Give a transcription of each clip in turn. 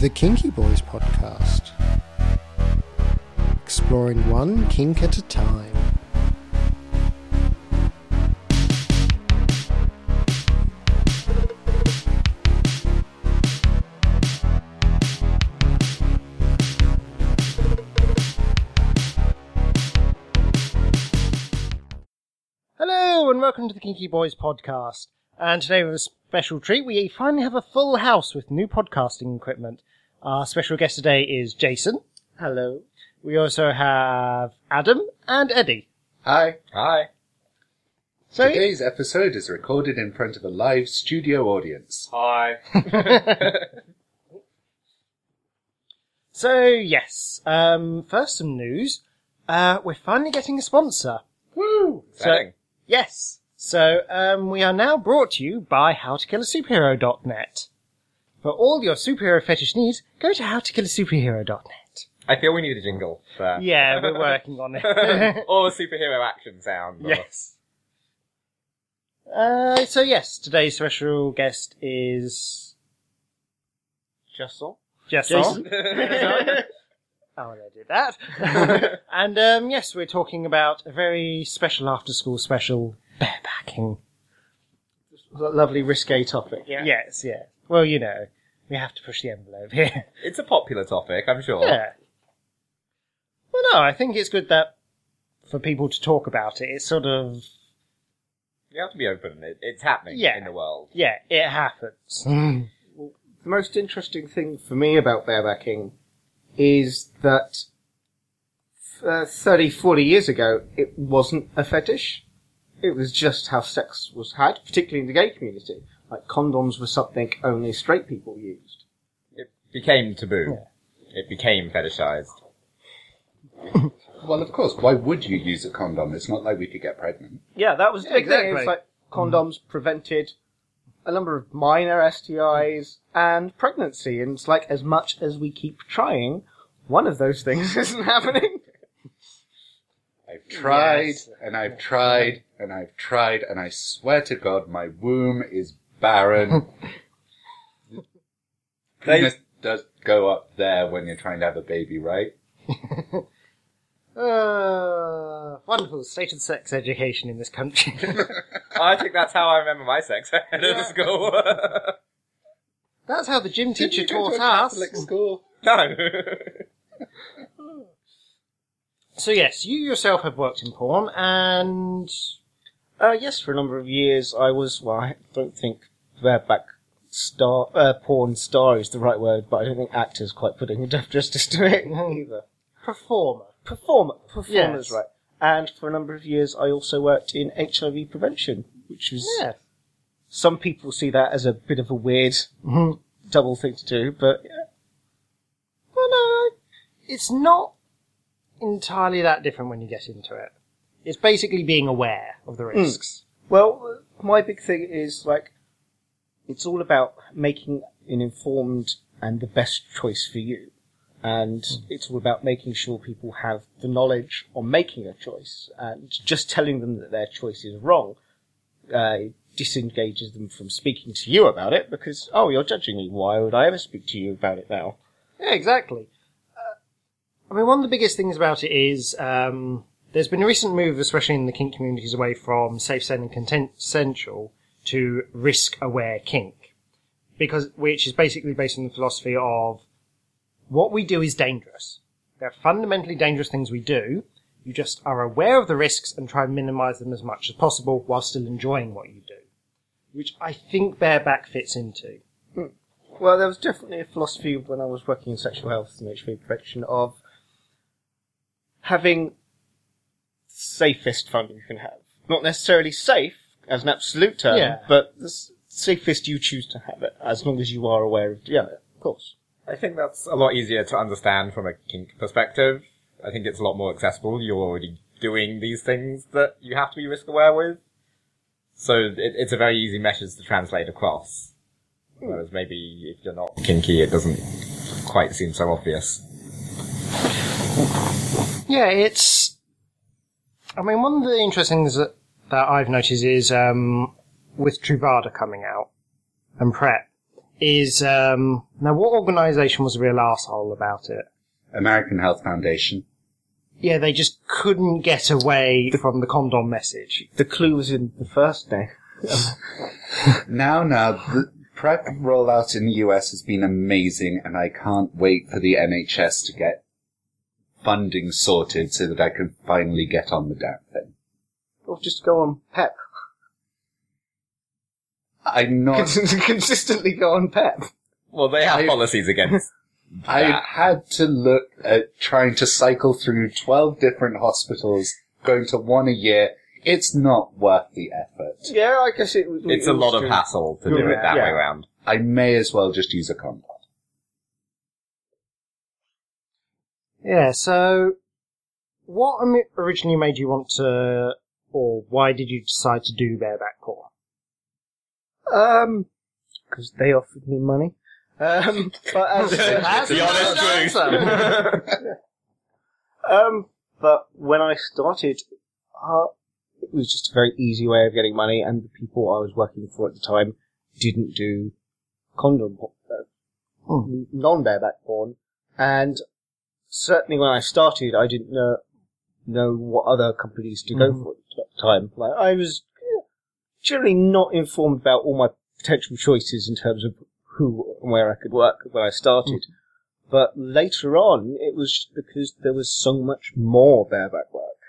the Kinky Boys podcast, exploring one kink at a time. Hello and welcome to the Kinky Boys podcast. And today we have a special treat. We finally have a full house with new podcasting equipment. Our special guest today is Jason. Hello. We also have Adam and Eddie. Hi. Hi. So Today's episode is recorded in front of a live studio audience. Hi. So yes, um, first some news. Uh, we're finally getting a sponsor. Woo! Exciting. Yes. So um, we are now brought to you by HowToKillASuperhero.net. For all your superhero fetish needs, go to HowToKillASuperhero.net. I feel we need a jingle for Yeah, we're working on it. or a superhero action sound. or- yes. Uh, so yes, today's special guest is Jessel. Jason. Oh, I did that. and um, yes, we're talking about a very special after-school special, barebacking. Lovely risque topic. Yeah. Yes, yeah. Well, you know, we have to push the envelope here. It's a popular topic, I'm sure. yeah. Well, no, I think it's good that for people to talk about it. It's sort of You have to be open. It, it's happening Yeah. in the world. yeah, it happens. The most interesting thing for me about barebacking is that uh, 30, 40 years ago, it wasn't a fetish. It was just how sex was had, particularly in the gay community. Like condoms were something only straight people used. It became taboo. It became fetishized. Well, of course, why would you use a condom? It's not like we could get pregnant. Yeah, that was the big thing. exactly. It's like condoms mm-hmm. prevented a number of minor STIs and pregnancy, and it's like as much as we keep trying, one of those things isn't happening. I've tried, Yes. and I've tried, and I've tried, and I swear to God, my womb is barren. They- Penis does go up there when you're trying to have a baby, right? Uh, wonderful state of sex education in this country. I think that's how I remember my sex ed at school. That's how the gym teacher Didn't you go taught to a us. Catholic school. no. So yes, you yourself have worked in porn, and Uh, yes, for a number of years I was, well, I don't think bareback star, uh, porn star is the right word, but I don't think actors quite putting enough justice to it either. performer. Performer, performers, Yes. right. And for a number of years I also worked in HIV prevention, which was, Yeah. some people see that as a bit of a weird Mhm. double thing to do, but yeah. Well, no, it's not entirely that different when you get into it. It's basically being aware of the risks. Well, my big thing is like, it's all about making an informed and the best choice for you. And it's all about making sure people have the knowledge on making a choice. And just telling them that their choice is wrong, uh, disengages them from speaking to you about it because, oh, you're judging me. Why would I ever speak to you about it now? Yeah, exactly. Uh, I mean, one of the biggest things about it is um, there's been a recent move, especially in the kink communities, away from safe, sane, and consensual to risk-aware kink, because which is basically based on the philosophy of what we do is dangerous. They're fundamentally dangerous things we do. You just are aware of the risks and try and minimize them as much as possible while still enjoying what you do, which I think bareback fits into. Hmm. Well, there was definitely a philosophy when I was working in sexual health and HIV prevention of having safest fun you can have. Not necessarily safe as an absolute term, Yeah. but the s- safest you choose to have it, as long as you are aware of, yeah, of course. I think that's a lot easier to understand from a kink perspective. I think it's a lot more accessible. You're already doing these things that you have to be risk aware with. So it, it's a very easy message to translate across. Whereas maybe if you're not kinky, it doesn't quite seem so obvious. Yeah, it's. I mean, one of the interesting things that, that I've noticed is um, with Truvada coming out and Prep, is um, now what organisation was a real asshole about it? American Health Foundation. Yeah, they just couldn't get away from the condom message. The clue was in the first name. Now, now, the PrEP rollout in the US has been amazing, and I can't wait for the NHS to get funding sorted so that I can finally get on the damn thing. Or just go on PEP. I'm not. Consistently go on PEP. Well, they have I- policies against. I had to look at trying to cycle through 12 different hospitals, going to one a year. It's not worth the effort. Yeah, I guess it was. It's it a was lot of hassle to do it that Yeah. way around. I may as well just use a condom. Yeah, so what originally made you want to, or why did you decide to do bareback porn? Um, because they offered me money. Um, but as the honest truth. um, but when I started, uh, it was just a very easy way of getting money, and the people I was working for at the time didn't do condom, uh, Hmm. non-bareback porn, and certainly when I started, I didn't know know what other companies to go Mhm. for at the time. Like I was generally not informed about all my potential choices in terms of who and where I could work when I started. But later on, it was just because there was so much more bareback work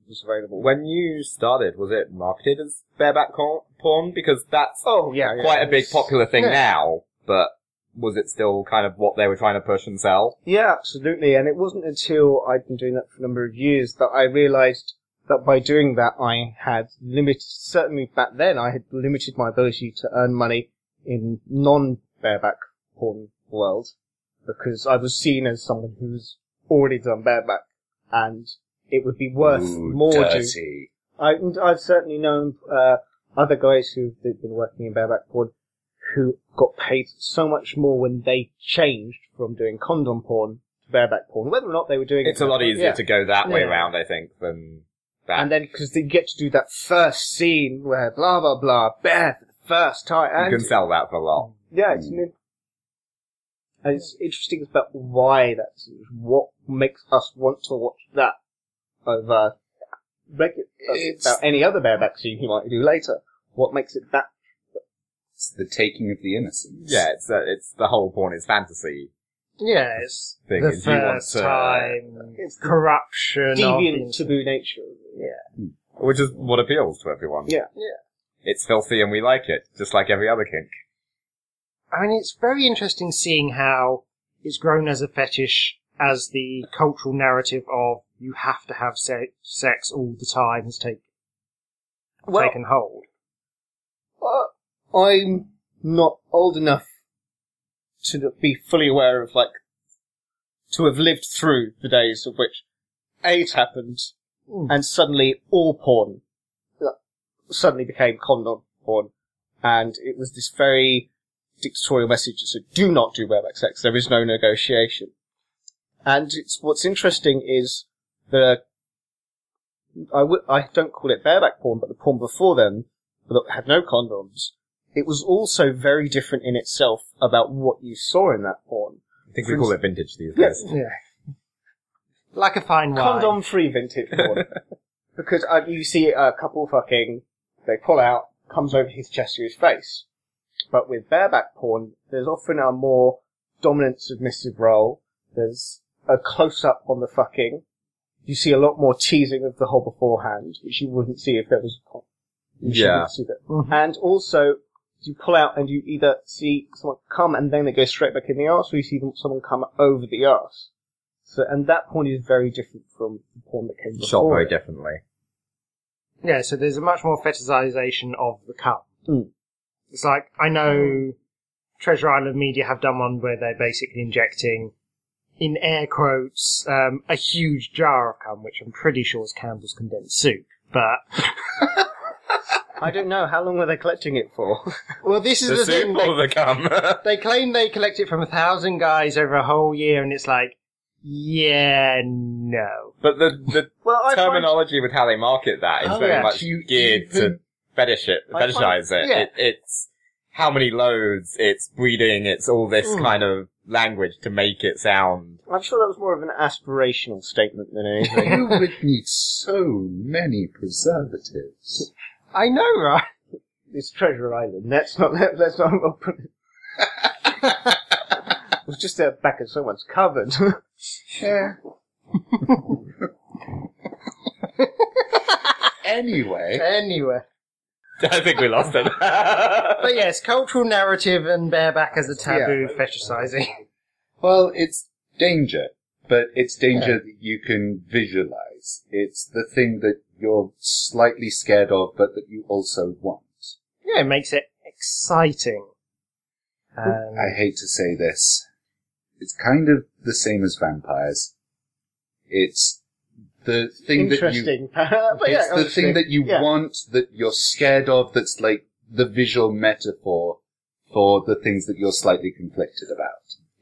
that was available. When you started, was it marketed as bareback porn? Because that's oh yeah, yeah, quite a big popular thing yeah. now, but was it still kind of what they were trying to push and sell? Yeah, absolutely. And it wasn't until I'd been doing that for a number of years that I realised that by doing that, I had limited. Certainly back then, I had limited my ability to earn money in non-bareback porn world because I was seen as someone who's already done bareback, and it would be worth Ooh, more due dirty. I, I've certainly known uh, other guys who've been working in bareback porn who got paid so much more when they changed from doing condom porn to bareback porn, whether or not they were doing It's it. It's a lot easier yeah. to go that way Yeah. around, I think, than that. And then because they get to do that first scene where blah blah blah bare for the first time, you can sell that for a lot. yeah, it's new. And it's interesting about why that's what makes us want to watch that over regu- uh, It's- about any other bareback scene you might do later. What makes it that It's the taking of the innocence. Yeah, it's uh, it's the whole porn is fantasy. Yeah, it's Thing the is you want first to- It's time, the corruption, deviant, the- taboo nature. Yeah. Which is what appeals to everyone. Yeah. It's filthy and we like it, just like every other kink. I mean, it's very interesting seeing how it's grown as a fetish as the cultural narrative of you have to have se- sex all the time has take, Well, taken hold. I'm not old enough to be fully aware of like to have lived through the days of which AIDS happened, Mm. and suddenly all porn suddenly became condom porn, and it was this very dictatorial message that said, "Do not do bareback sex. There is no negotiation." And it's what's interesting is the I would I don't call it bareback porn, but the porn before then that had no condoms. It was also very different in itself about what you saw in that porn. I think we call it vintage these days. Yeah. Like a fine wine. condom free vintage porn. because uh, you see a couple fucking, they pull out, comes over his chest to his face. But with bareback porn, there's often a more dominant submissive role. There's a close up on the fucking. You see a lot more teasing of the whole beforehand, which you wouldn't see if there was a con. Yeah. see that. Mhm. And also, you pull out and you either see someone come and then they go straight back in the arse, or you see them, someone come over the arse. So, and that porn is very different from the porn that came before. Shot very it. differently. Yeah, so there's a much more fetishization of the cum. Mm. It's like, I know Treasure Island Media have done one where they're basically injecting, in air quotes, um, a huge jar of cum, which I'm pretty sure is Campbell's condensed soup. But, I don't know. How long were they collecting it for? well, this is The the, soup thing. or the cum? They claim they collect it from a thousand guys over a whole year, and it's like, yeah, no. but the, the well, I find, terminology with how they market that is Oh, very yeah. much You geared to even- fetish it, fetishize find- it. yeah. it. It's how many loads, it's breeding, it's all this Mm. kind of language to make it sound. I'm sure that was more of an aspirational statement than anything. You would need so many preservatives. I know, right? it's Treasure Island. Let's not let, let's not open it. it was just at back of someone's cupboard. Yeah. anyway, Anyway. I think we lost it. But yes, cultural narrative and bareback as a taboo fetishizing. well, it's danger, but it's danger that you can visualize. It's the thing that you're slightly scared of, but that you also want. Yeah, it makes it exciting. And um, I hate to say this. It's kind of the same as vampires. It's the thing that you Interesting. but yeah, it's the thing that you yeah. want, that you're scared of, that's like the visual metaphor for the things that you're slightly conflicted about.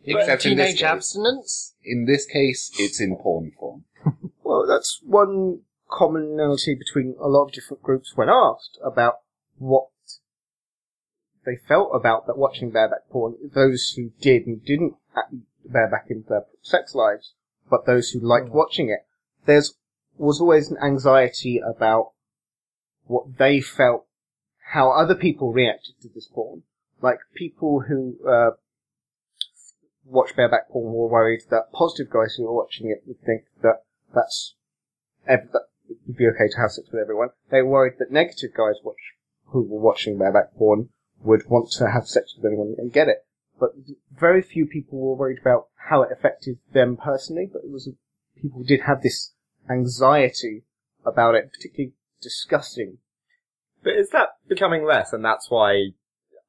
Except in this, teenage case, abstinence? in this case, it's in porn form. Well, that's one commonality between a lot of different groups when asked about what they felt about that watching bareback porn. Those who did and didn't bareback in their sex lives, but those who liked watching it. There's was always an anxiety about what they felt, how other people reacted to this porn. Like people who uh, watch bareback porn were worried that positive guys who were watching it would think that that's that would be okay to have sex with everyone. They worried that negative guys watch who were watching bareback porn would want to have sex with anyone and get it. But very few people were worried about how it affected them personally. But it was people did have this anxiety about it, particularly disgusting. But is that becoming less, and that's why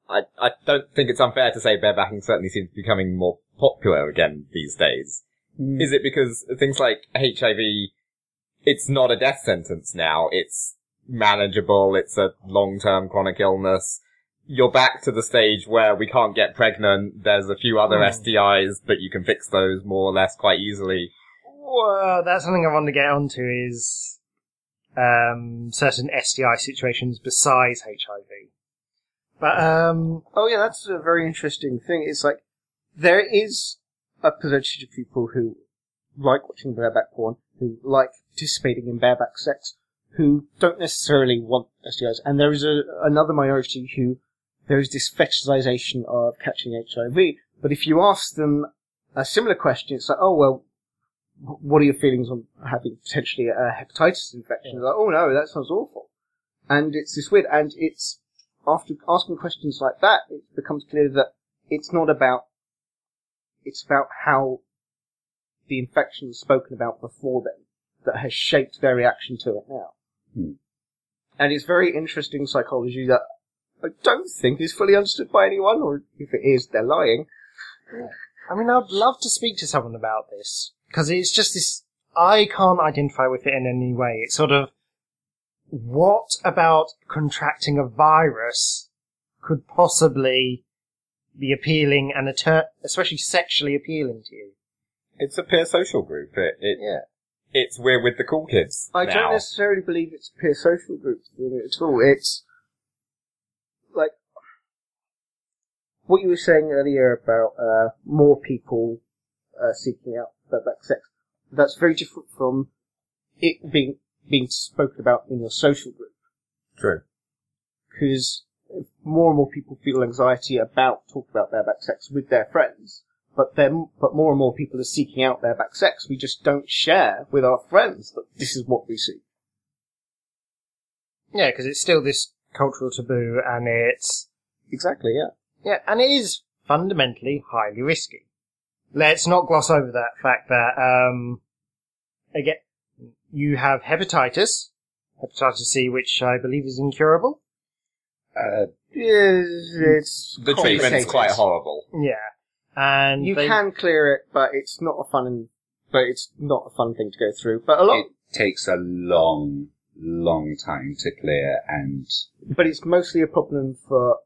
I I don't think it's unfair to say barebacking certainly seems to be becoming more popular again these days. Is it because things like HIV, it's not a death sentence now, it's manageable, it's a long-term chronic illness. You're back to the stage where we can't get pregnant, there's a few other STIs, but you can fix those more or less quite easily. Well, that's something I want to get onto is um, certain STI situations besides HIV. But um, Oh yeah, that's a very interesting thing. It's like there is a percentage of people who like watching bareback porn, who like participating in bareback sex, who don't necessarily want STIs, and there is a, another minority who there is this fetishization of catching HIV. But if you ask them a similar question, it's like, oh well, what are your feelings on having potentially a hepatitis infection? It's like, oh no, that sounds awful. And it's this weird, and it's after asking questions like that, it becomes clear that it's not about, it's about how the infection was spoken about before then that has shaped their reaction to it now. Hmm. And it's very interesting psychology that I don't think is fully understood by anyone, or if it is, they're lying. I mean, I'd love to speak to someone about this because it's just this. I can't identify with it in any way. It's sort of what about contracting a virus could possibly be appealing and atter- especially sexually appealing to you? It's a peer social group. It, it Yeah. it's we're with the cool kids. I now. don't necessarily believe it's a peer social group doing it at all. It's like what you were saying earlier about uh, more people uh, seeking out bareback sex. That's very different from it being being spoken about in your social group True. because more and more people feel anxiety about talking about bareback sex with their friends. But then, but more and more people are seeking out bareback sex. We just don't share with our friends that this is what we see. Yeah, because it's still this cultural taboo, and it's Exactly, yeah. yeah, and it is fundamentally highly risky. Let's not gloss over that fact that um, again, you have hepatitis, hepatitis C, which I believe is incurable. Uh, Yes, it's The treatment's complicated. quite horrible. Yeah, and You they- can clear it, but it's not a fun, but it's not a fun thing to go through. But a lot, it takes a long, long time to clear, and but it's mostly a problem for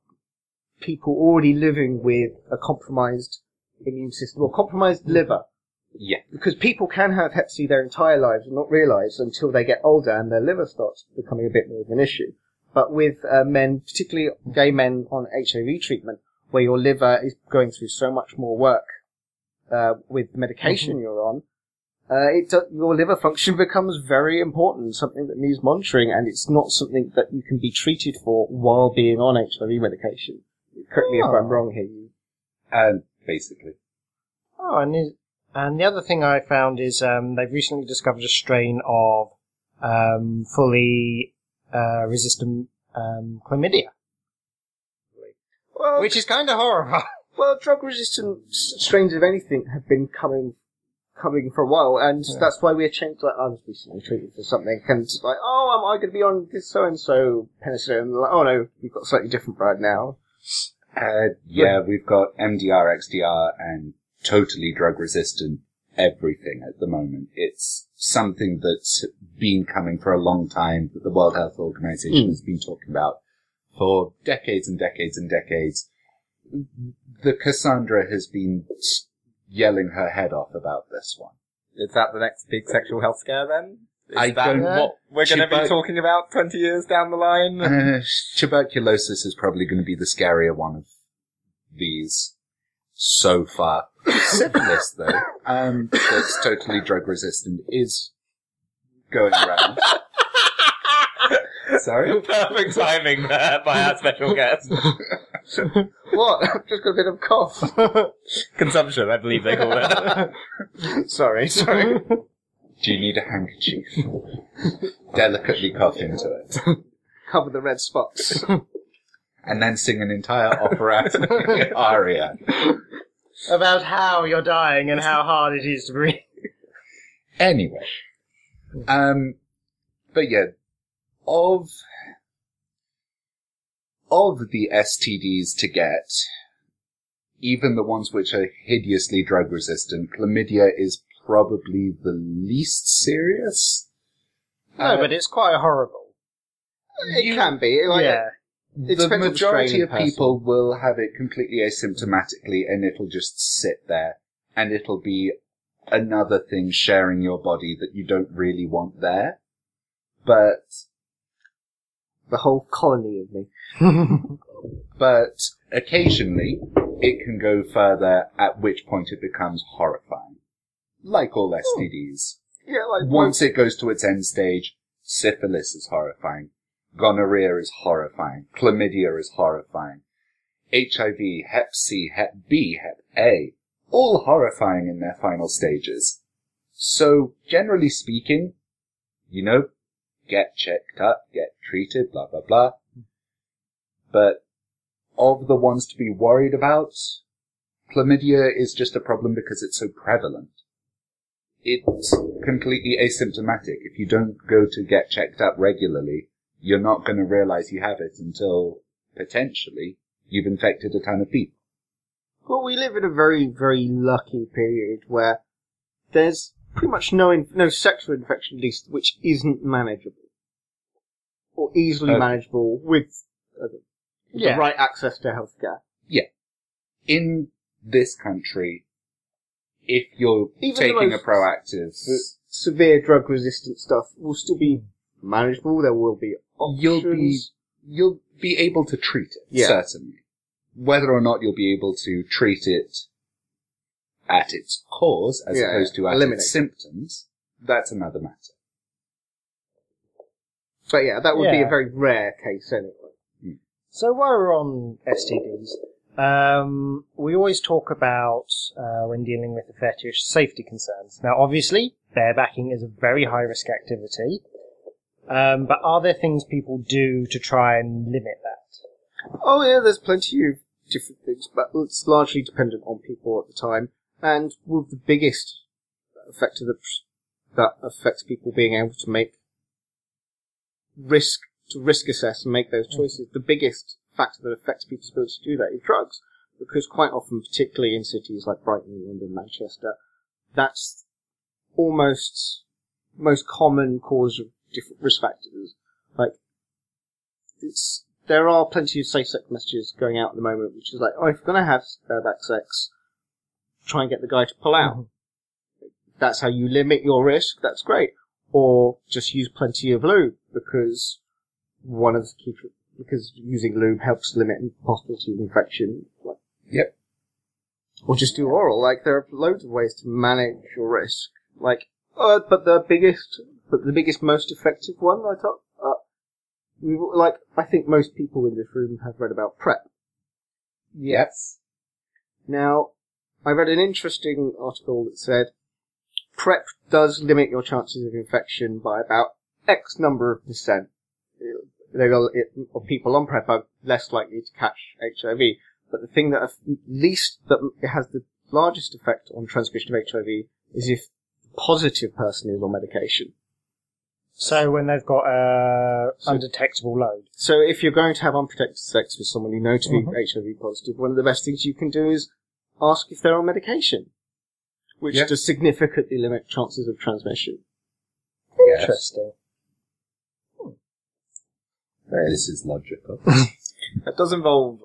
people already living with a compromised immune system or compromised liver. yeah, Because people can have Hep C their entire lives and not realise until they get older and their liver starts becoming a bit more of an issue. But with uh, men, particularly gay men on HIV treatment, where your liver is going through so much more work uh, with the medication you're on, uh, it do- your liver function becomes very important, something that needs monitoring, and it's not something that you can be treated for while being on HIV medication. Correct me if Oh. I'm wrong here. You And basically, Oh, and is, and the other thing I found is um, they've recently discovered a strain of um, fully uh, resistant um, chlamydia, well, which is kind of horrible. Well, drug resistant strains of anything have been coming coming for a while, and that's why we're changed. Like, I was recently treated for something, and it's like, oh, am I going to be on this so and so penicillin? Like, oh no, we've got a slightly different brand now. uh, yeah, we've got MDR, XDR, and totally drug resistant everything at the moment. It's something that's been coming for a long time that the World Health Organization Mm. has been talking about for decades and decades and decades. The Cassandra has been yelling her head off about this one. Is that the next big sexual health scare then? Is I that don't- what we're going to be talking about 20 years down the line? Uh, tuberculosis is probably going to be the scarier one of these so far. Syphilis, though, um, that's totally drug resistant, is going around. Sorry? Perfect timing there by our special guest. What? I've just got a bit of cough. Consumption, I believe they call it. sorry, sorry. Do you need a handkerchief? Delicately cough into it. Cover the red spots. And then sing an entire operatic aria. About how you're dying and how hard it is to breathe. Anyway. Um, but yeah, of, of the STDs to get, even the ones which are hideously drug resistant, chlamydia is probably the least serious. No, Uh, but it's quite horrible. it can be. Like, yeah. The depends on the majority of person. people will have it completely asymptomatically and it'll just sit there and it'll be another thing sharing your body that you don't really want there. But, The whole colony of me. but occasionally it can go further at which point it becomes horrifying. Like all STDs. Hmm. Yeah, like Once it goes to its end stage, syphilis is horrifying. Gonorrhea is horrifying. Chlamydia is horrifying. HIV, Hep C, Hep B, Hep A, all horrifying in their final stages. So, generally speaking, you know, get checked up, get treated, blah blah blah. But of the ones to be worried about, chlamydia is just a problem because it's so prevalent it's completely asymptomatic. If you don't go to get checked up regularly, you're not going to realize you have it until potentially you've infected a ton of people. Well, we live in a very, very lucky period where there's pretty much no in- no sexual infection, at least, which isn't manageable or easily Uh, manageable with uh, the Yeah. right access to healthcare. Yeah, in this country, if you're Even the taking a proactive, Severe drug resistant stuff will still be manageable. There will be options. you'll be you'll be able to treat it Yeah. certainly. Whether or not you'll be able to treat it at its cause as Yeah, opposed to at eliminate its symptoms, that's another matter. But yeah, that would be a very rare case anyway. So while we're on STDs, um, we always talk about uh, when dealing with the fetish safety concerns. Now, obviously, barebacking is a very high risk activity, um, but are there things people do to try and limit that? Oh yeah, there's plenty of different things, but it's largely dependent on people at the time. And with the biggest effect of the, that affects people being able to make risk to risk assess and make those choices, the biggest factor that affects people's ability to do that is drugs. Because quite often, particularly in cities like Brighton, London, Manchester, that's almost most common cause of different risk factors. Like it's there are plenty of safe sex messages going out at the moment, which is like, oh, if you're going to have bareback sex, try and get the guy to pull out. That's how you limit your risk. That's great. Or just use plenty of lube because one of the key because using lube helps limit the possibility of infection. Like, Yep. or just do oral. Like there are loads of ways to manage your risk. Like, uh, but the biggest, but the biggest, most effective one I thought, uh, we like I think most people in this room have read about PrEP. Yes. Now, I read an interesting article that said PrEP does limit your chances of infection by about X number of percent. They go, it, or people on PrEP are less likely to catch HIV. But the thing that least that it has the largest effect on transmission of HIV is if the positive person is on medication. So when they've got a So- undetectable load. So if you're going to have unprotected sex with someone you know to be Mhm. HIV positive, one of the best things you can do is ask if they're on medication, which Yeah. does significantly limit chances of transmission. Yes. Interesting. This is logical. That does involve.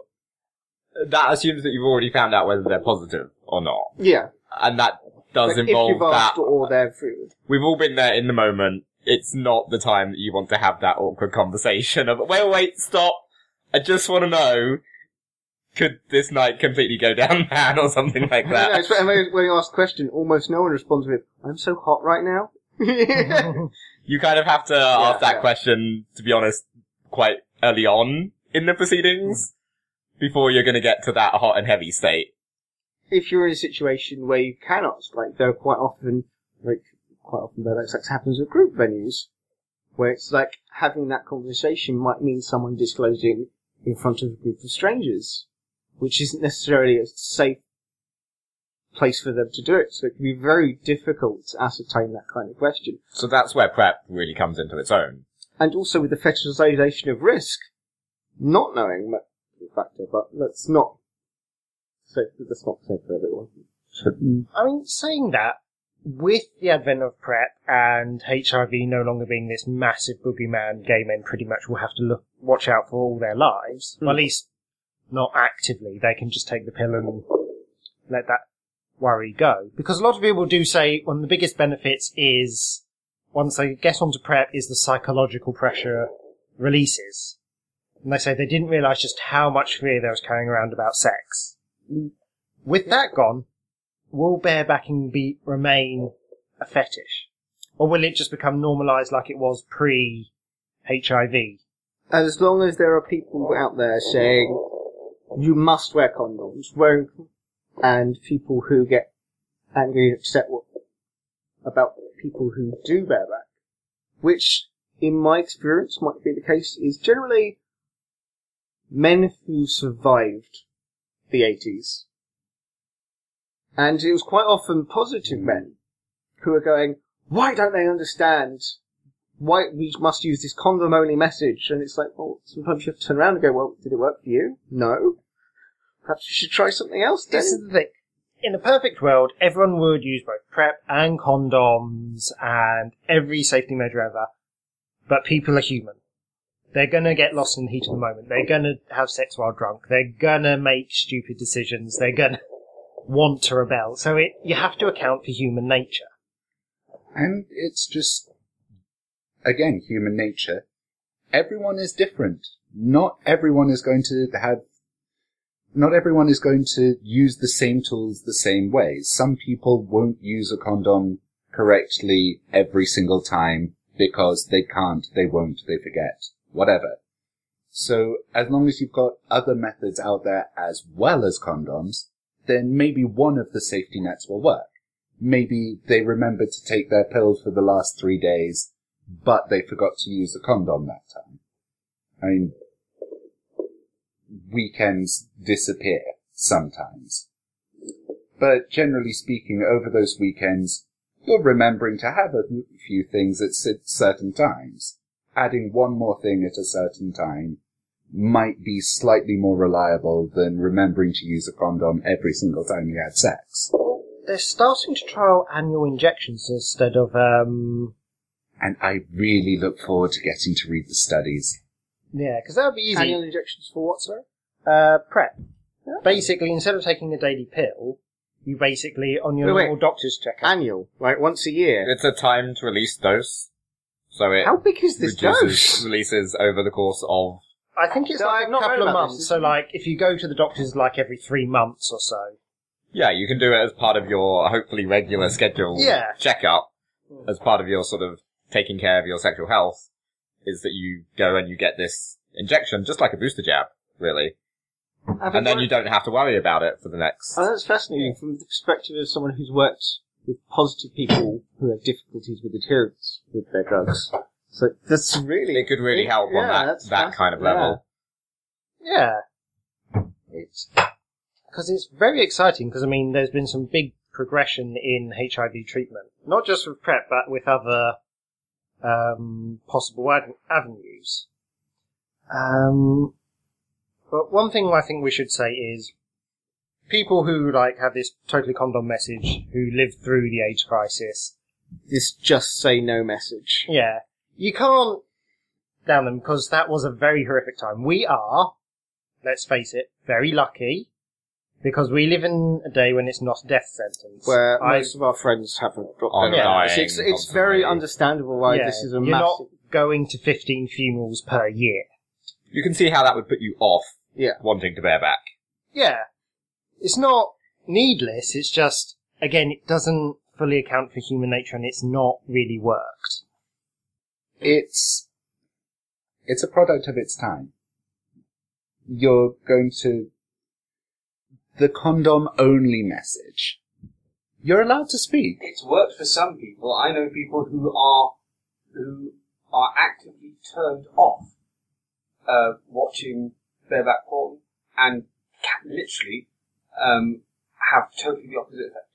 That assumes that you've already found out whether they're positive or not, Yeah, and that does like if involve you've asked that. or they're free. We've all been there in the moment. It's not the time that you want to have that awkward conversation of, wait, wait, stop. I just want to know, could this night completely go down bad or something like No, that? it's when when you ask the question, almost no one responds with, "I'm so hot right now." you kind of have to ask that yeah. question, to be honest, quite early on in the proceedings before you're going to get to that hot and heavy state. if you're in a situation where you cannot, like there are quite often, like quite often though that sex happens at group venues, where it's like having that conversation might mean someone disclosing in front of a group of strangers, which isn't necessarily a safe place for them to do it. So it can be very difficult to ascertain that kind of question. So that's where prep really comes into its own. And also with the fetishization of risk, not knowing that factor, but that's not safe. That's not safe for everyone. I mean, saying that, with the advent of PrEP and HIV no longer being this massive boogeyman gay men pretty much will have to look, watch out for all their lives, Hmm. well, at least not actively, they can just take the pill and let that worry go. Because a lot of people do say one of the biggest benefits is, once they get onto PrEP, is the psychological pressure releases. And they say they didn't realise just how much fear they was carrying around about sex. With that gone, will barebacking be remain a fetish, or will it just become normalised like it was pre HIV? as long as there are people out there saying you must wear condoms, wearing, and people who get angry and upset about people who do bareback, which in my experience might be the case, is generally men who survived the 80s. And it was quite often positive men who are going, why don't they understand why we must use this condom only message. And it's like, well, sometimes you have to turn around and go, well, did it work for you? No. Perhaps you should try something else then. This is the thing. In a perfect world, everyone would use both PrEP and condoms and every safety measure ever. But people are human. They're gonna get lost in the heat of the moment. They're gonna have sex while drunk. They're gonna make stupid decisions. They're gonna want to rebel. So it, you have to account for human nature. And it's just, again, human nature. Everyone is different. Not everyone is going to have, not everyone is going to use the same tools the same way. Some people won't use a condom correctly every single time because they can't, they won't, they forget, whatever. So as long as you've got other methods out there as well as condoms, then maybe one of the safety nets will work maybe they remembered to take their pill for the last three days, but they forgot to use a condom that time. I mean, weekends disappear sometimes. But generally speaking, over those weekends, you're remembering to have a few things at certain times. Adding one more thing at a certain time might be slightly more reliable than remembering to use a condom every single time you had sex. They're starting to trial annual injections instead of, um, and I really look forward to getting to read the studies. yeah, because that would be easy. Annual injections for what, sorry? Uh, PrEP. Basically, instead of taking a daily pill, you basically, on your Wait, wait. doctor's checkup, Annual, like once a year. It's a timed release dose. So it How big is this reduces dose? releases over the course of I think it's No, like I've a not couple read of about months. this. So, like, if you go to the doctors like every three months or so, yeah, you can do it as part of your hopefully regular schedule Yeah. checkup, mm. as part of your sort of taking care of your sexual health, is that you go and you get this injection, just like a booster jab, really, and then you don't have to worry about it for the next. Oh, that's fascinating from the perspective of someone who's worked with positive people who have difficulties with adherence with their drugs. So that's really It could really help on Yeah, that that's that kind of level. yeah, it's because it's very exciting. Because I mean, there's been some big progression in HIV treatment, not just with PrEP, but with other um, possible ad- avenues. Um, but one thing I think we should say is people who like have this totally condom message who lived through the AIDS crisis this just say no message. Yeah. You can't down them because that was a very horrific time. We are, let's face it, very lucky because we live in a day when it's not a death sentence. Where I- most of our friends haven't dropped Are their dying lives. It's, it's very understandable why yeah, this is a you're massive. not going to 15 funerals per year. You can see how that would put you off Yeah. wanting to bear back. Yeah. It's not needless, it's just, again, it doesn't fully account for human nature and it's not really worked. It's it's a product of its time. You're going to the condom only message. You're allowed to speak. It's worked for some people. I know people who are who are actively turned off uh, watching bareback porn and can literally um, have totally the opposite effect.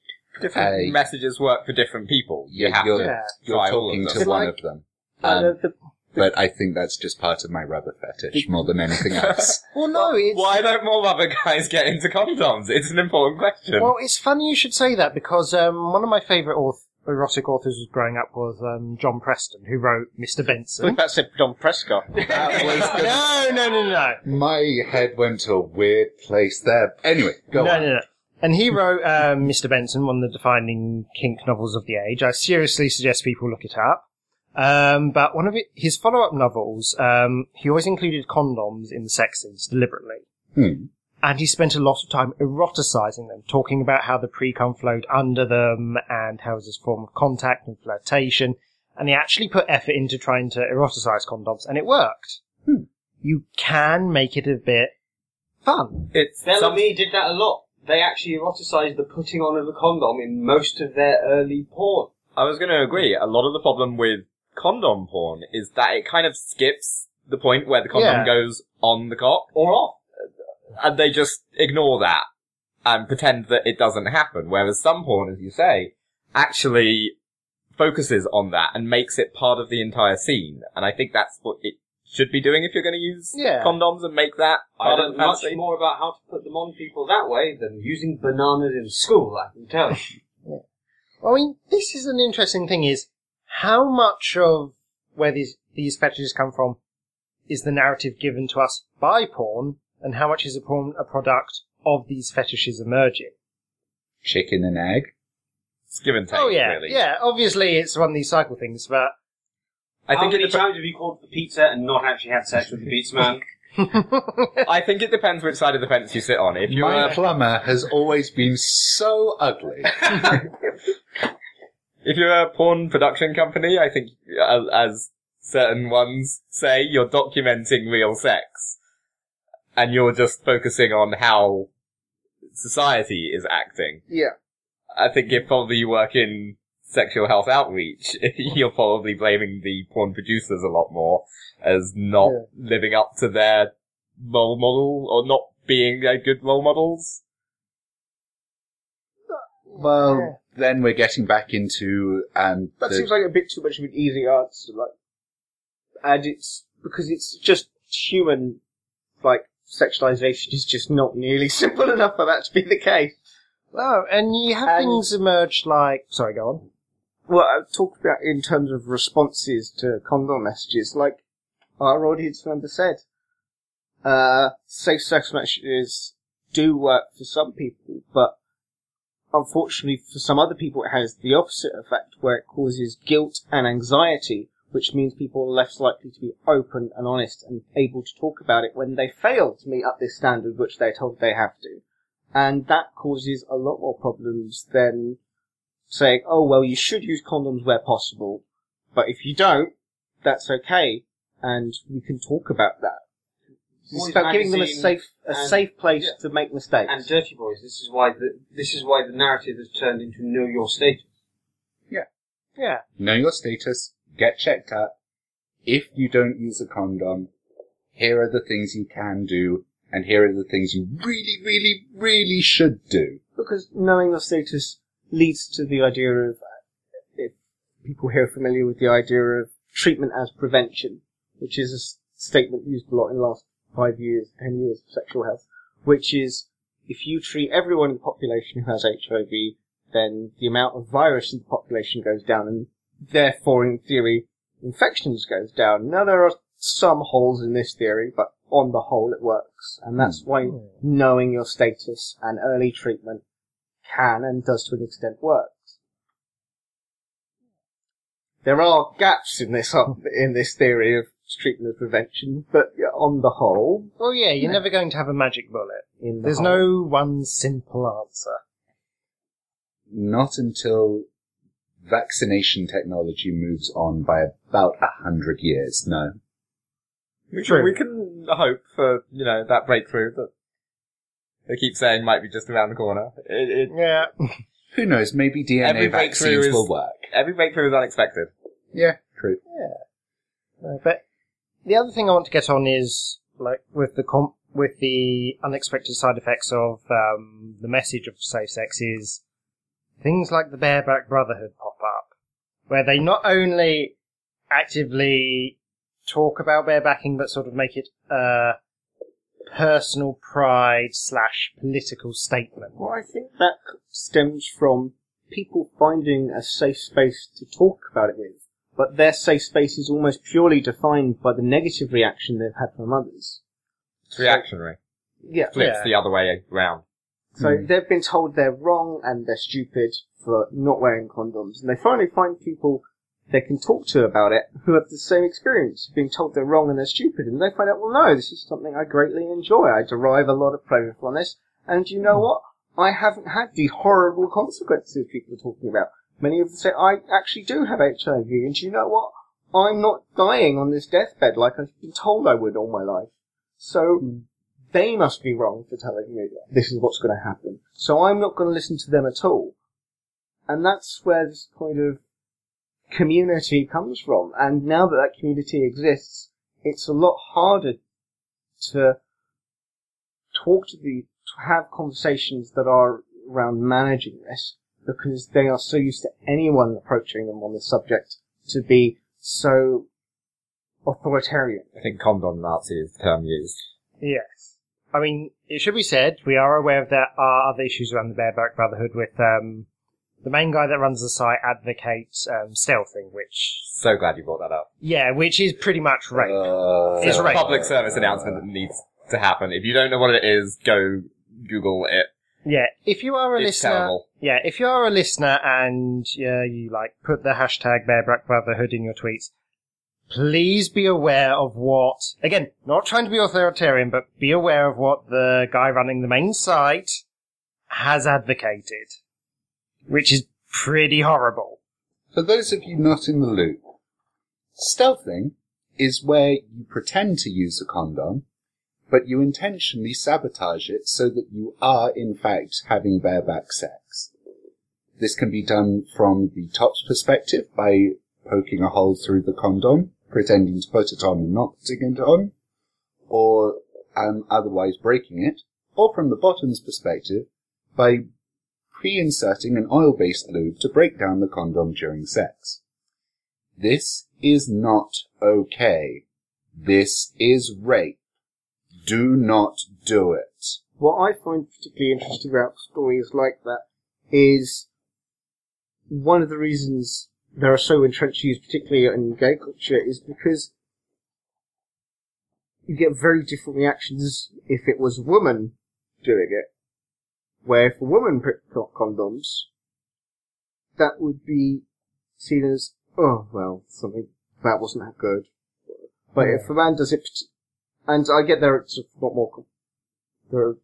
Different Hey. messages work for different people. You Yeah, have you're, to Yeah. you're try all talking of to one Like- of them. Uh, Um, the, but I think that's just part of my rubber fetish more than anything else. Well, no, it's. Why don't more rubber guys get into condoms? It's an important question. Well, it's funny you should say that because um, one of my favourite auth- erotic authors was growing up was um, John Preston, who wrote Mr. Benson. think that said Don Prescott. That was good. no, no, no, no. My head went to a weird place there. Anyway, go no, on. no, no. And he wrote um, Mr. Benson, one of the defining kink novels of the age. I seriously suggest people look it up. Um, but one of it, his follow-up novels, um, he always included condoms in the sex scenes deliberately. Hmm. And he spent a lot of time eroticizing them, talking about how the pre-cum flowed under them and how it was a form of contact and flirtation. And he actually put effort into trying to eroticize condoms, and it worked. Hmm. You can make it a bit fun. it's some, Bel Ami did that a lot. They actually eroticized the putting on of a condom in most of their early porn. I was going to agree. A lot of the problem with condom porn is that it kind of skips the point where the condom Yeah. goes on the cock, Or off. and they just ignore that and pretend that it doesn't happen. Whereas some porn, as you say, actually focuses on that and makes it part of the entire scene. And I think that's what it should be doing if you're going to use Yeah. condoms and make that I part know of the much fantasy. more about how to put them on people that way than using bananas in school, I can tell you. I mean, this is an interesting thing is how much of where these, these fetishes come from is the narrative given to us by porn and how much is a porn a product of these fetishes emerging? Chicken and egg. It's give and take, oh yeah, really. yeah, obviously it's one of these cycle things, but I how think many it dep- times have you called for pizza and not actually had sex with the pizza man? I think it depends which side of the fence you sit on. If you're My a, plumber has always been so ugly. if you're a porn production company, I think as, as certain ones say, you're documenting real sex, and you're just focusing on how society is acting. yeah. I think if probably you work in sexual health outreach, you're probably blaming the porn producers a lot more as not living up to their role model or not being uh, good role models. Well, then we're getting back into um. That the- seems like a bit too much of an easy answer, like, and it's because it's just human, like sexualization is just not nearly simple enough for that to be the case. oh, and you have And- things emerge like sorry, go on. Well, I talked about in terms of responses to condom messages, like our audience member said, uh, safe sex messages do work for some people, but unfortunately for some other people it has the opposite effect where it causes guilt and anxiety which means people are less likely to be open and honest and able to talk about it when they fail to meet up this standard which they're told they have to. And that causes a lot more problems than saying, oh well, you should use condoms where possible, but if you don't, that's okay, and we can talk about that. It's Boys about giving them a safe, a and- safe place yeah. to make mistakes. And Dirty Boys. This is why the this is why the narrative has turned into know your status. Yeah. Yeah. Know your status, get checked out. If you don't use a condom, here are the things you can do, and here are the things you really, really, really should do. because knowing your status leads to the idea of, uh, if people here are familiar with the idea of treatment as prevention, which is a s- statement used a lot in the last five years, ten years of sexual health, which is if you treat everyone in the population who has HIV, then the amount of virus in the population goes down, and therefore, in theory, infections goes down. Now there are some holes in this theory, but on the whole it works, and that's hmm. why hmm. knowing your status and early treatment can and does to an extent work. There are gaps in this in this theory of treatment as prevention, but yeah, on the whole, Well, yeah, you're never going to have a magic bullet. in the There's whole, no one simple answer. Not until vaccination technology moves on by about a hundred years, no. We True. can, we can hope for, you know, that breakthrough that they keep saying might be just around the corner. It, it, Yeah. Who knows, maybe DNA Every breakthrough vaccines is- will work. every breakthrough is unexpected. Yeah, true. Uh, But the other thing I want to get on is like with the com- with the unexpected side effects of um, the message of safe sex is things like the bareback brotherhood pop up, where they not only actively talk about barebacking, but sort of make it a personal pride slash political statement. Well, I think that stems from people finding a safe space to talk about it with, but their safe space is almost purely defined by the negative reaction they've had from others. It's reactionary. Yeah. Flips Yeah. the other way around. So hmm. they've been told they're wrong and they're stupid for not wearing condoms, and they finally find people they can talk to about it who have the same experience, being told they're wrong and they're stupid, and they find out, well, no, this is something I greatly enjoy. I derive a lot of pleasure from this, and you know hmm. what? I haven't had the horrible consequences people are talking about. Many of them say, I actually do have HIV, and do you know what? I'm not dying on this deathbed like I've been told I would all my life. So, hmm. they must be wrong for telling me that this is what's going to happen. So I'm not going to listen to them at all. And that's where this kind of community comes from. And now that that community exists, it's a lot harder to talk to the, to have conversations that are around managing this because they are so used to anyone approaching them on this subject to be so authoritarian. I think condom Nazi is the term used. Yes. I mean, it should be said, we are aware of there are other issues around the Bareback Brotherhood with, um, the main guy that runs the site advocates, um, stealthing, which, So glad you brought that up. yeah, which is pretty much rape. Uh, It's a rape. public service announcement that needs to happen. If you don't know what it is, go Google it. Yeah, if you are a It's listener, terrible. yeah, if you are a listener and, yeah, you like, put the hashtag Bareback Brotherhood in your tweets, please be aware of what, again, not trying to be authoritarian, but be aware of what the guy running the main site has advocated. Which is pretty horrible. For those of you not in the loop, stealthing is where you pretend to use a condom, but you intentionally sabotage it so that you are, in fact, having bareback sex. This can be done from the top's perspective by poking a hole through the condom, pretending to put it on and not putting it on, or um, otherwise breaking it, or from the bottom's perspective by pre-inserting an oil-based lube to break down the condom during sex. This is not okay. This is rape. Do not do it. What I find particularly interesting about stories like that is one of the reasons there are so entrenched views, particularly in gay culture, is because you get very different reactions if it was a woman doing it. Where if a woman picked up condoms, that would be seen as, oh, well, something that wasn't that good. But if a man does it, and I get there, it's a lot more. com- There are,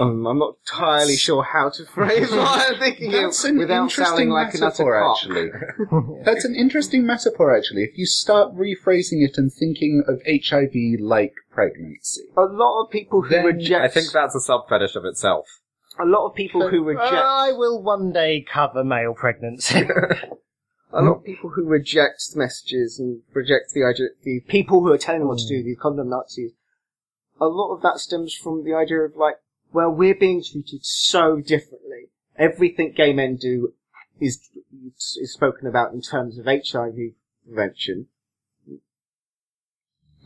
um, I'm not entirely sure how to phrase what I'm thinking That's of an without interesting sounding like an utter metaphor, cock. actually. That's an interesting metaphor, actually. If you start rephrasing it and thinking of HIV like pregnancy. A lot of people who Then reject. I think that's a sub fetish of itself. a lot of people who reject. I will one day cover male pregnancy. a lot of hmm? people who reject the messages and reject the idea, the people who are telling them what to do, hmm. these condom Nazis, a lot of that stems from the idea of like, well, we're being treated so differently. Everything gay men do is is spoken about in terms of HIV prevention,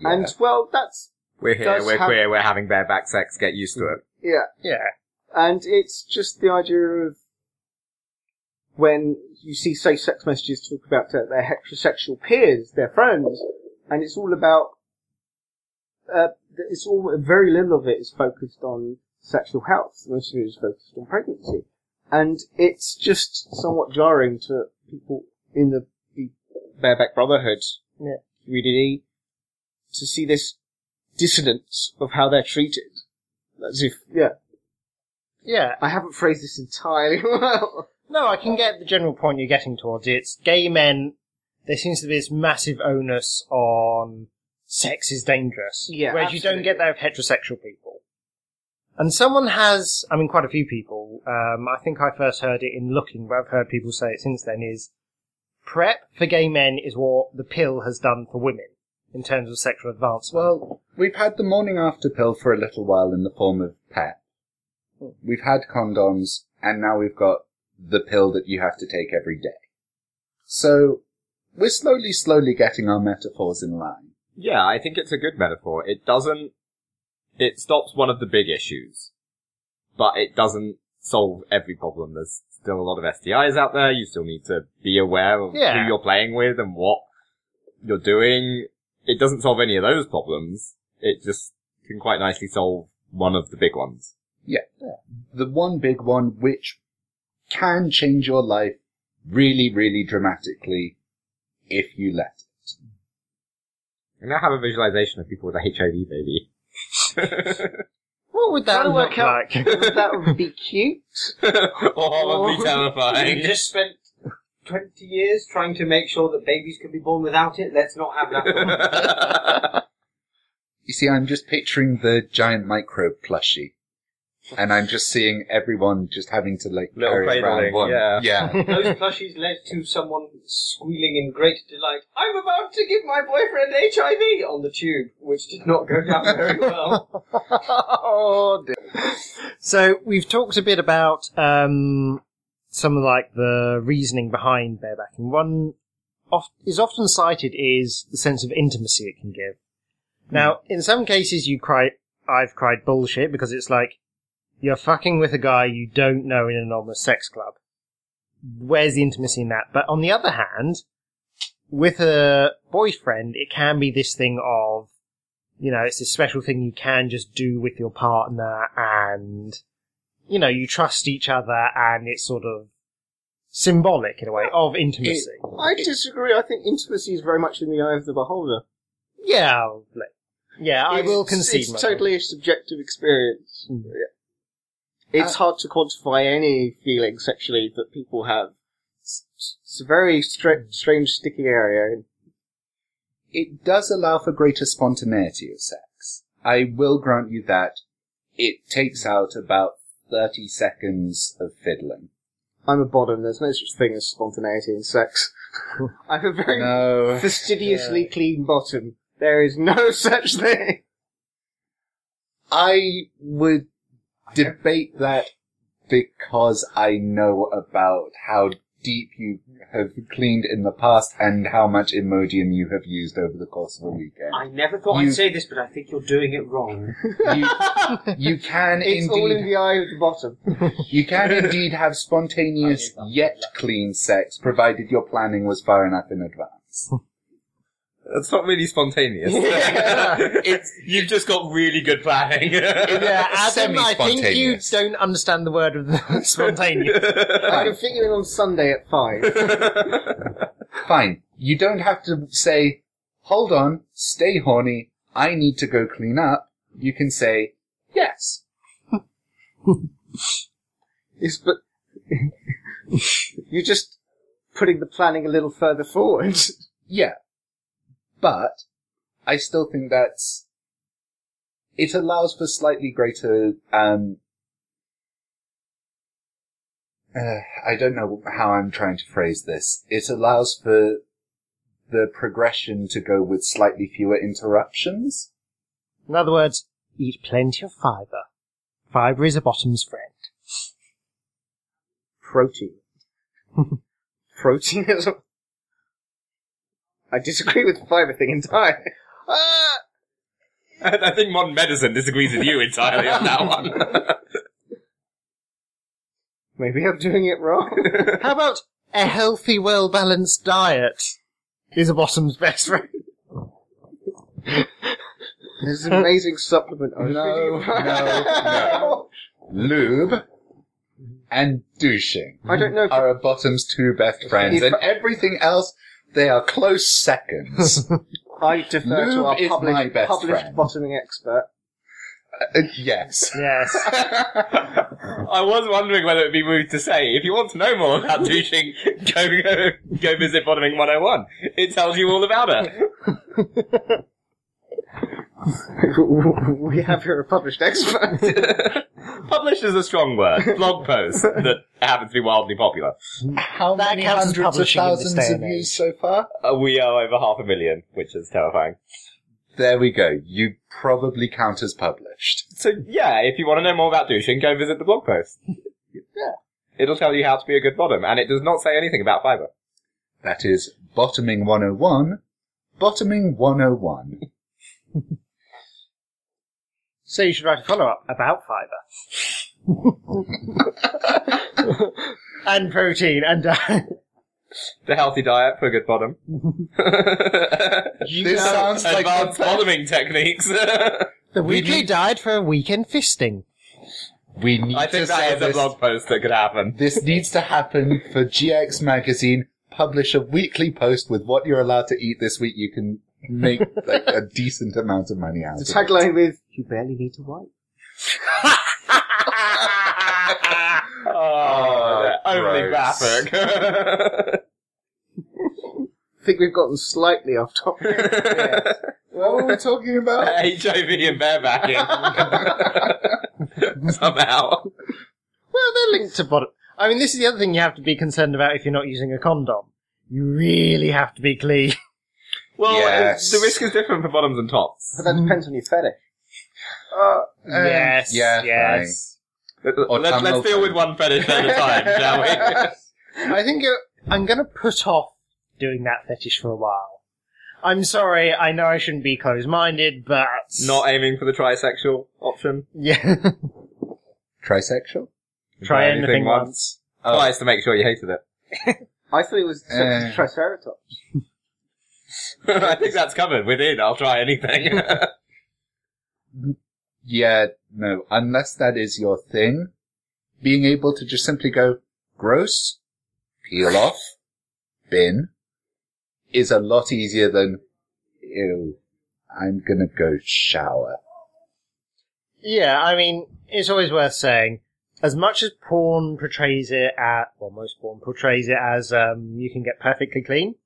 and well, that's We're here, Does we're have- queer, we're having bareback sex, get used to it. yeah, yeah. and it's just the idea of when you see safe-sex messages talk about their, their heterosexual peers, their friends, and it's all about. Uh, it's all very little of it is focused on sexual health. Most of it is focused on pregnancy, and it's just somewhat jarring to people in the, the bareback brotherhood Yeah. community to see this dissonance of how they're treated. As if, yeah, Yeah. I haven't phrased this entirely well. No, I can get the general point you're getting towards. It's gay men. There seems to be this massive onus on sex is dangerous. Yeah, Whereas you don't get that with heterosexual people. And someone has, I mean, quite a few people, um, I think I first heard it in looking, but I've heard people say it since then, is PrEP for gay men is what the pill has done for women in terms of sexual advancement. Well, we've had the morning after pill for a little while in the form of PEP. We've had condoms, and now we've got the pill that you have to take every day. So, we're slowly, slowly getting our metaphors in line. Yeah, I think it's a good metaphor. It doesn't, it stops one of the big issues, but it doesn't solve every problem. There's still a lot of STIs out there. You still need to be aware of Yeah. who you're playing with and what you're doing. It doesn't solve any of those problems. It just can quite nicely solve one of the big ones. Yeah. The one big one which can change your life really, really dramatically if you let it. I now have a visualization of people with a HIV baby. what would that Trying to look work out like? whether that would be cute. Oh, or Horribly You terrifying. just spent 20 years trying to make sure that babies can be born without it. Let's not have that. You see, I'm just picturing the giant microbe plushie. And I'm just seeing everyone just having to like Little carry around cradling, one. yeah. yeah. Those plushies led to someone squealing in great delight, I'm about to give my boyfriend HIV on the tube, which did not go down very well. oh dear. So we've talked a bit about um, some of like the reasoning behind barebacking. One oft- is often cited is the sense of intimacy it can give. Now, in some cases, you cry. I've cried bullshit because it's like you're fucking with a guy you don't know in an anonymous sex club. Where's the intimacy in that? But on the other hand, with a boyfriend, it can be this thing of you know, it's this special thing you can just do with your partner and, you know, you trust each other and it's sort of symbolic in a way of intimacy. I disagree. I think intimacy is very much in the eye of the beholder. yeah, I'll yeah, I will concede. It's totally a subjective experience. Mm. Yeah. It's uh, hard to quantify any feeling sexually that people have. It's, it's a very stra- hmm. strange, sticky area. It does allow for greater spontaneity of sex. I will grant you that it takes out about 30 seconds of fiddling. I'm a bottom. There's no such thing as spontaneity in sex. I'm a very No. fastidiously clean bottom. There is no such thing. I would debate that because I know about how deep you have cleaned in the past and how much Imodium you have used over the course of a weekend. I never thought You- I'd say this, but I think you're doing it wrong. You, you can It's all in indeed the eye of the bottom. you can indeed have spontaneous yet clean sex provided your planning was far enough in advance. That's not really spontaneous. it's, you've just got really good planning. yeah, Adam, I think you Semi-spontaneous. don't understand the word of the spontaneous. I can fit you in on Sunday at five. Fine. You don't have to say, hold on, stay horny, I need to go clean up. You can say, yes. Is but you're just putting the planning a little further forward. Yeah. But I still think that's it allows for slightly greater um uh, I don't know how I'm trying to phrase this. It allows for the progression to go with slightly fewer interruptions. In other words, eat plenty of fibre. Fibre is a bottom's friend. Protein. Protein is. I disagree with the fibre thing entirely. Ah! I think modern medicine disagrees with you entirely on that one. Maybe I'm doing it wrong. How about a healthy, well balanced diet is a bottom's best friend? There's an amazing supplement. I was No, reading no. Lube and douching I don't know if are a bottom's two best friends, and everything else they are close seconds. I defer to Lube our is my published, best published friend. bottoming expert. Uh, yes. Yes. I was wondering whether it'd be rude to say, if you want to know more about douching, go, go, go visit Bottoming 101. It tells you all about it. we have here a published expert. Published is a strong word. Blog post that happens to be wildly popular. How That many counts as hundreds of publishing in this thousands day of and views so far? Uh, we are over half a million, which is terrifying. There we go. You probably count as published. So yeah, if you want to know more about douching, go visit the blog post. Yeah. It'll tell you how to be a good bottom, and it does not say anything about fibre. That is Bottoming 101, Bottoming 101. So you should write a follow up about fibre. and protein and diet. The healthy diet for a good bottom. This sounds like the Advanced best- bottoming techniques. The We weekly need- diet for a weekend fisting. We need I to think sell that is a this. blog post that could happen. This needs to happen for GX Magazine. Publish a weekly post with what you're allowed to eat this week. You can make like a decent amount of money out the of it. tagline with, you barely need to wipe. Oh, oh, only gross. graphic. I think we've gotten slightly off topic. Yeah. What were we talking about? HIV and barebacking. Somehow. Well, they're linked to bottom. I mean, this is the other thing you have to be concerned about if you're not using a condom. You really have to be clean. Well, Yes. the risk is different for bottoms and tops. But that depends on your fetish. Uh, yes. yeah, Yes. Let, Or us tunnel deal with one fetish at a time, shall we? I think uh, I'm going to put off doing that fetish for a while. I'm sorry. I know I shouldn't be closed-minded, but Not aiming for the trisexual option. yeah. Trisexual? Try anything once. Twice to make sure you hated it. I thought it was Uh. Triceratops. I think that's covered within. I'll try anything. Yeah, no, unless that is your thing, being able to just simply go, gross, peel off, bin, is a lot easier than, ew, I'm gonna go shower. Yeah, I mean, it's always worth saying, as much as porn portrays it at, well, most porn portrays it as, um, you can get perfectly clean,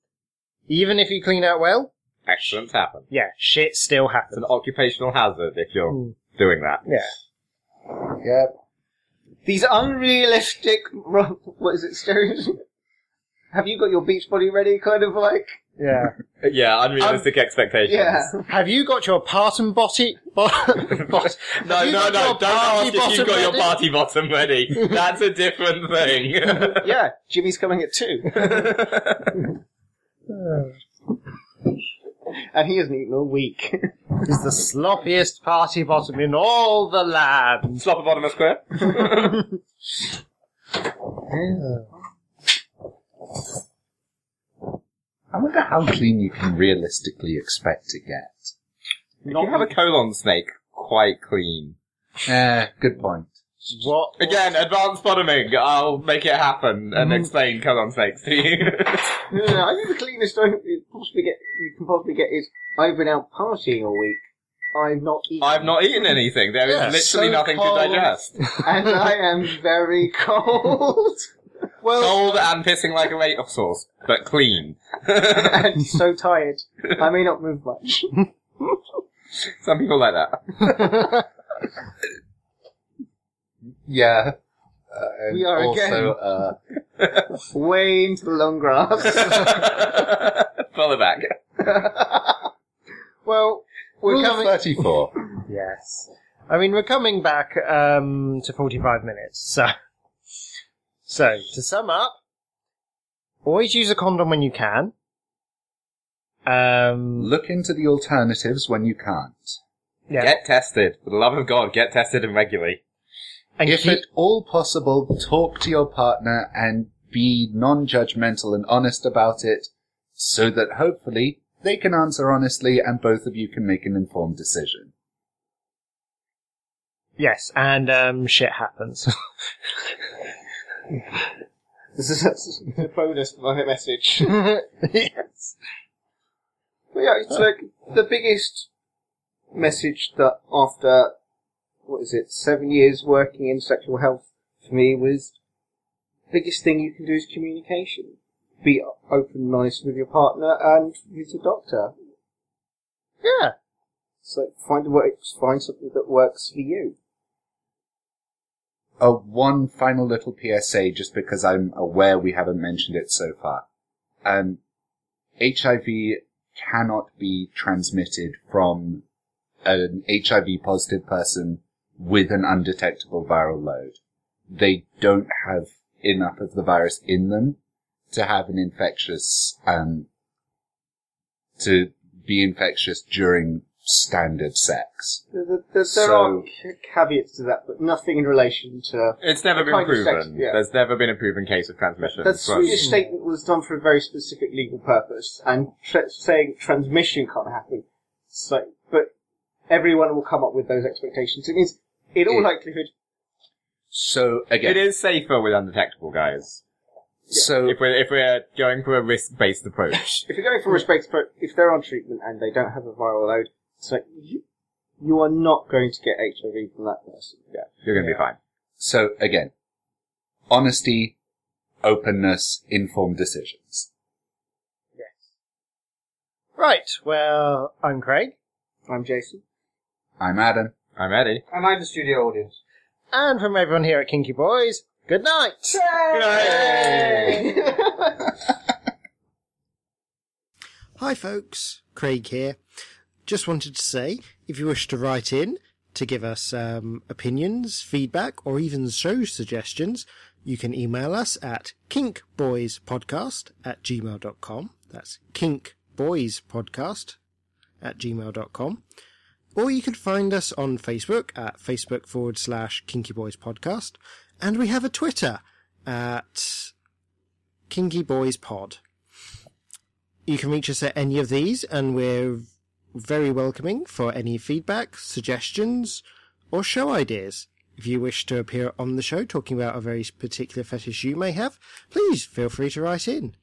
even if you clean out well, Accidents happen. yeah, shit still It's happens. an occupational hazard if you're Mm. doing that. Yeah. Yeah, These unrealistic, ro- what is it, stereotypes? Have you got your beach body ready? Kind of like, Yeah. Yeah, unrealistic expectations. yeah. Have you got your partum botty? Bo- bot- No, have you no, got no, your don't ask if you've bottom got your ready? party bottom ready. That's a different thing. Yeah, Jimmy's coming at two. and he hasn't eaten all week. He's the sloppiest party bottom in all the land. Sloppopotamus square. I wonder how clean you can realistically expect to get. If you have a colon snake, quite clean. Eh, good point. What? Again, advanced bottoming. I'll make it happen and mm. explain colon snakes to you. No, no, no, I think the cleanest I you possibly get you can possibly get is I've been out partying all week. I've not eaten. I've not eaten anything. There is Yeah, literally so nothing cold. to digest. and I am very cold. well, Cold and pissing like a racehorse, but clean. and so tired. I may not move much. Some people like that. Yeah. Uh, and We are also, uh, Way into the long grass. Follow back. well, we're rule coming. 34. Yes. I mean, we're coming back um, to 45 minutes, so. So, to sum up, always use a condom when you can. Um, Look into the alternatives when you can't. yeah. Get tested. For the love of God, get tested and regularly. And If keep- at all possible, talk to your partner and be non-judgmental and honest about it so that hopefully they can answer honestly and both of you can make an informed decision. yes, and um, shit happens. This is a bonus for my message. yes. But yeah, it's like the biggest message that after what is it, seven years working in sexual health for me was the biggest thing you can do is communication. Be open and honest with your partner and with your doctor. Yeah. So find a way, find something that works for you. Uh, one final little PSA, just because I'm aware we haven't mentioned it so far. Um, HIV cannot be transmitted from an HIV positive person with an undetectable viral load. They don't have enough of the virus in them to have an infectious, um, to be infectious during standard sex. There, there, there So- are caveats to that, but nothing in relation to. It's never been kind of sex- proven. yeah. There's never been a proven case of transmission. That from- Swedish statement was done for a very specific legal purpose, and tra- saying transmission can't happen. So, but everyone will come up with those expectations. It means, in all It- likelihood, So again, It is safer with undetectable guys. so If we're if we're going for a risk based approach. if you're going for a risk based approach, if they're on treatment and they don't have a viral load, it's like you, you are not going to get HIV from that person. Yeah, you're going to be fine. So again, honesty, openness, informed decisions. Yes. Right, well, I'm Craig, I'm Jason. I'm Adam. I'm Eddie. And I'm the studio audience. and from everyone here at Kinky Boys, good night! Hi folks, Craig here. Just wanted to say, if you wish to write in to give us um, opinions, feedback, or even show suggestions, you can email us at kinkboyspodcast at gmail.com. That's kinkboyspodcast at gmail.com. Or you can find us on Facebook at Facebook forward slash Kinky Boys Podcast. And we have a Twitter at Kinky Boys Pod. You can reach us at any of these, and we're very welcoming for any feedback, suggestions, or show ideas. If you wish to appear on the show talking about a very particular fetish you may have, please feel free to write in.